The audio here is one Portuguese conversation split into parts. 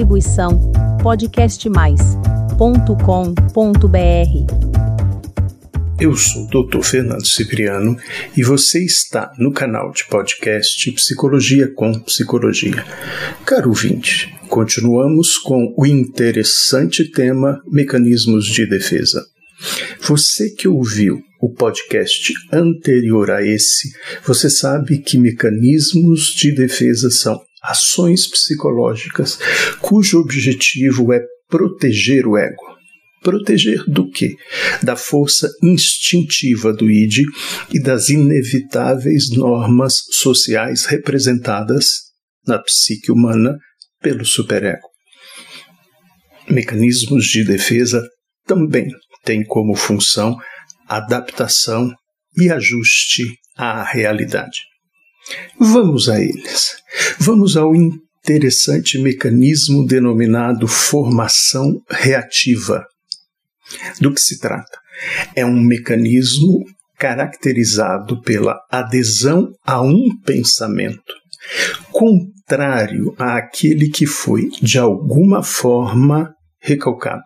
Distribuição podcastmais.com.br. Eu sou o Dr. Fernando Cipriano e você está no canal de podcast Psicologia com Psicologia. Caro ouvinte, continuamos com o interessante tema Mecanismos de Defesa. Você que ouviu o podcast anterior a esse, você sabe que mecanismos de defesa são ações psicológicas cujo objetivo é proteger o ego Proteger do quê? Da força instintiva do id e das inevitáveis normas sociais representadas na psique humana pelo superego. Mecanismos de defesa também têm como função adaptação e ajuste à realidade. Vamos a eles. Vamos ao interessante mecanismo denominado formação reativa do que se trata? É um mecanismo caracterizado pela adesão a um pensamento contrário àquele que foi, de alguma forma, recalcado.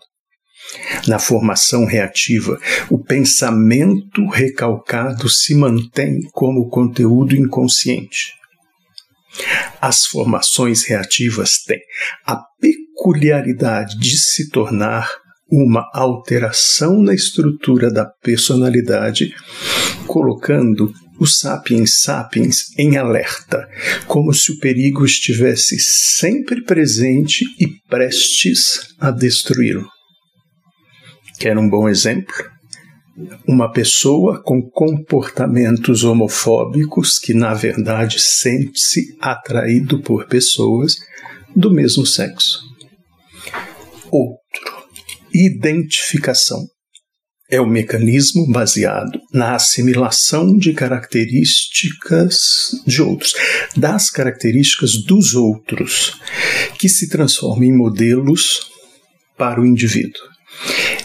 Na formação reativa, o pensamento recalcado se mantém como conteúdo inconsciente. As formações reativas têm a peculiaridade de se tornar uma alteração na estrutura da personalidade, colocando o sapiens sapiens em alerta, como se o perigo estivesse sempre presente e prestes a destruí-lo. Quer um bom exemplo? Uma pessoa com comportamentos homofóbicos que, na verdade, sente-se atraído por pessoas do mesmo sexo. Outro identificação. É o mecanismo baseado na assimilação de características de outros, das características dos outros, que se transforma em modelos para o indivíduo.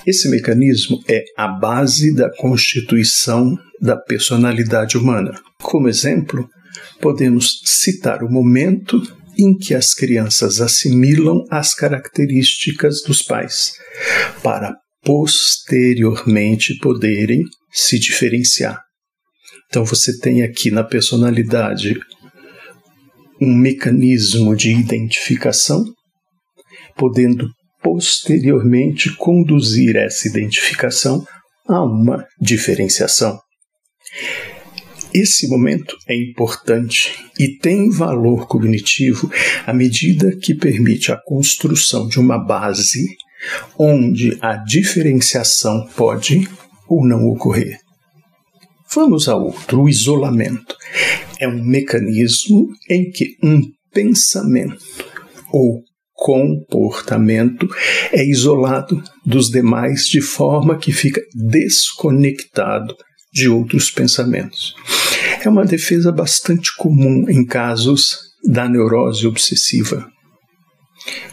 Esse mecanismo é a base da constituição da personalidade humana. Como exemplo, podemos citar o momento em que as crianças assimilam as características dos pais, para posteriormente poderem se diferenciar. Então você tem aqui na personalidade um mecanismo de identificação, podendo posteriormente conduzir essa identificação a uma diferenciação. Esse momento é importante e tem valor cognitivo à medida que permite a construção de uma base onde a diferenciação pode ou não ocorrer. Vamos a outro, o isolamento. É um mecanismo em que um pensamento ou comportamento é isolado dos demais de forma que fica desconectado de outros pensamentos. É uma defesa bastante comum em casos da neurose obsessiva.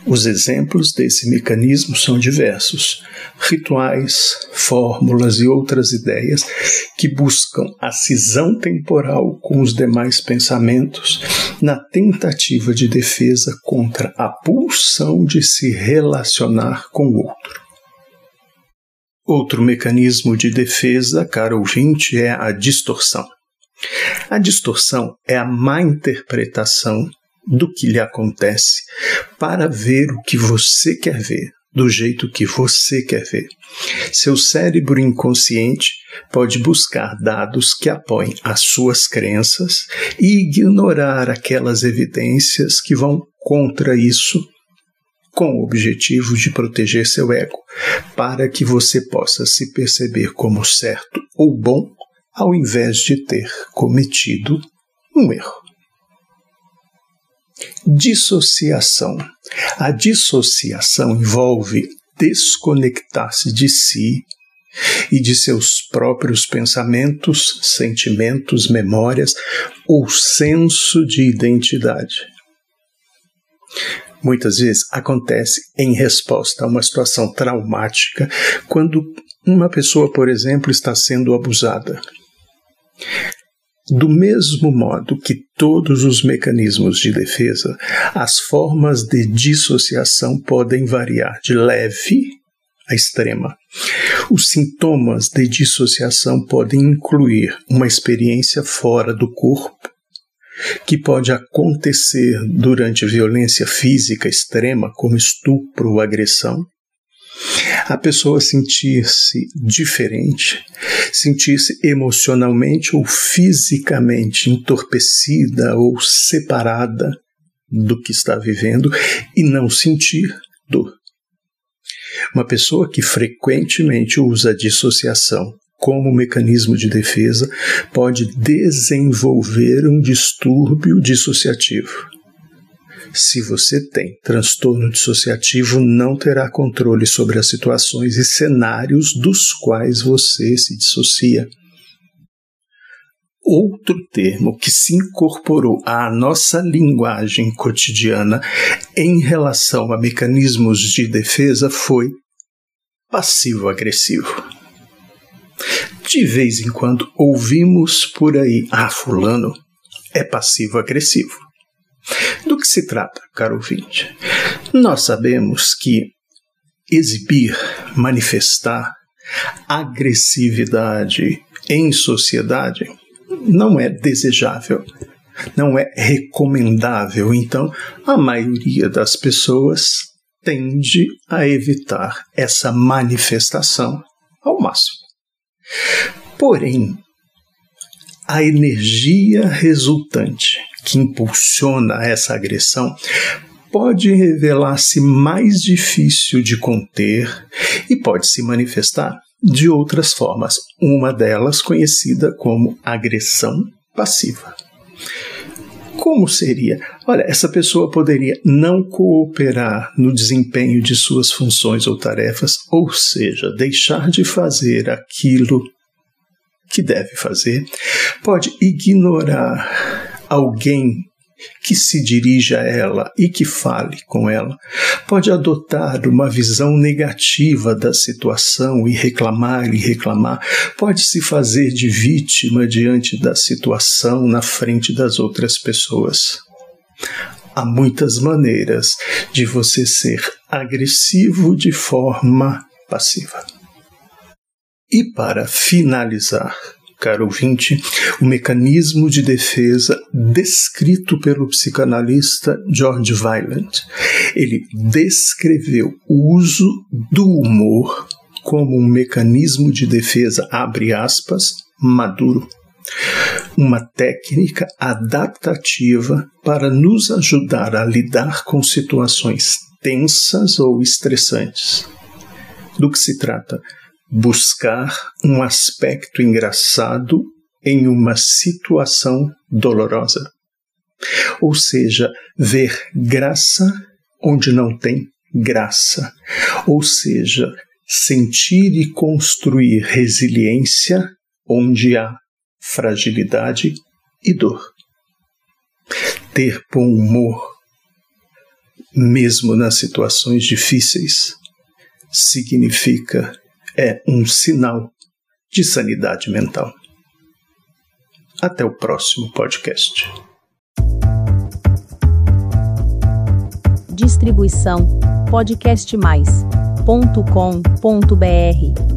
Os exemplos desse mecanismo são diversos: rituais, fórmulas e outras ideias que buscam a cisão temporal com os demais pensamentos na tentativa de defesa contra a pulsão de se relacionar com o outro. Outro mecanismo de defesa, caro ouvinte, é a distorção. A distorção é a má interpretação do que lhe acontece para ver o que você quer ver, do jeito que você quer ver. Seu cérebro inconsciente pode buscar dados que apoiem as suas crenças e ignorar aquelas evidências que vão contra isso com o objetivo de proteger seu ego, para que você possa se perceber como certo ou bom, ao invés de ter cometido um erro. Dissociação. A dissociação envolve desconectar-se de si e de seus próprios pensamentos, sentimentos, memórias ou senso de identidade muitas vezes acontece em resposta a uma situação traumática, quando uma pessoa, por exemplo, está sendo abusada. Do mesmo modo que todos os mecanismos de defesa, as formas de dissociação podem variar de leve a extrema. Os sintomas de dissociação podem incluir uma experiência fora do corpo, que pode acontecer durante violência física extrema, como estupro ou agressão, a pessoa sentir-se diferente, sentir-se emocionalmente ou fisicamente entorpecida ou separada do que está vivendo e não sentir dor. Uma pessoa que frequentemente usa a dissociação como mecanismo de defesa pode desenvolver um distúrbio dissociativo se você tem transtorno dissociativo, não terá controle sobre as situações e cenários dos quais você se dissocia. Outro termo que se incorporou à nossa linguagem cotidiana em relação a mecanismos de defesa foi passivo-agressivo. De vez em quando ouvimos por aí, ah, Fulano é passivo-agressivo. Do que se trata, caro ouvinte? Nós sabemos que exibir, manifestar agressividade em sociedade não é desejável, não é recomendável. Então, a maioria das pessoas tende a evitar essa manifestação ao máximo. Porém, a energia resultante que impulsiona essa agressão pode revelar-se mais difícil de conter e pode se manifestar de outras formas, uma delas conhecida como agressão passiva. Como seria? Olha, essa pessoa poderia não cooperar no desempenho de suas funções ou tarefas, ou seja, deixar de fazer aquilo que deve fazer, pode ignorar alguém que se dirija a ela e que fale com ela, pode adotar uma visão negativa da situação e reclamar e reclamar, pode se fazer de vítima diante da situação na frente das outras pessoas. Há muitas maneiras de você ser agressivo de forma passiva. E para finalizar, caro ouvinte, o mecanismo de defesa descrito pelo psicanalista George Weiland. Ele descreveu o uso do humor como um mecanismo de defesa, abre aspas, maduro. Uma técnica adaptativa para nos ajudar a lidar com situações tensas ou estressantes. Do que se trata? Buscar um aspecto engraçado em uma situação dolorosa. Ou seja, ver graça onde não tem graça. Ou seja, sentir e construir resiliência onde há fragilidade e dor. Ter bom humor, mesmo nas situações difíceis, significa é um sinal de sanidade mental. Até o próximo podcast. Distribuição podcastmais.com.br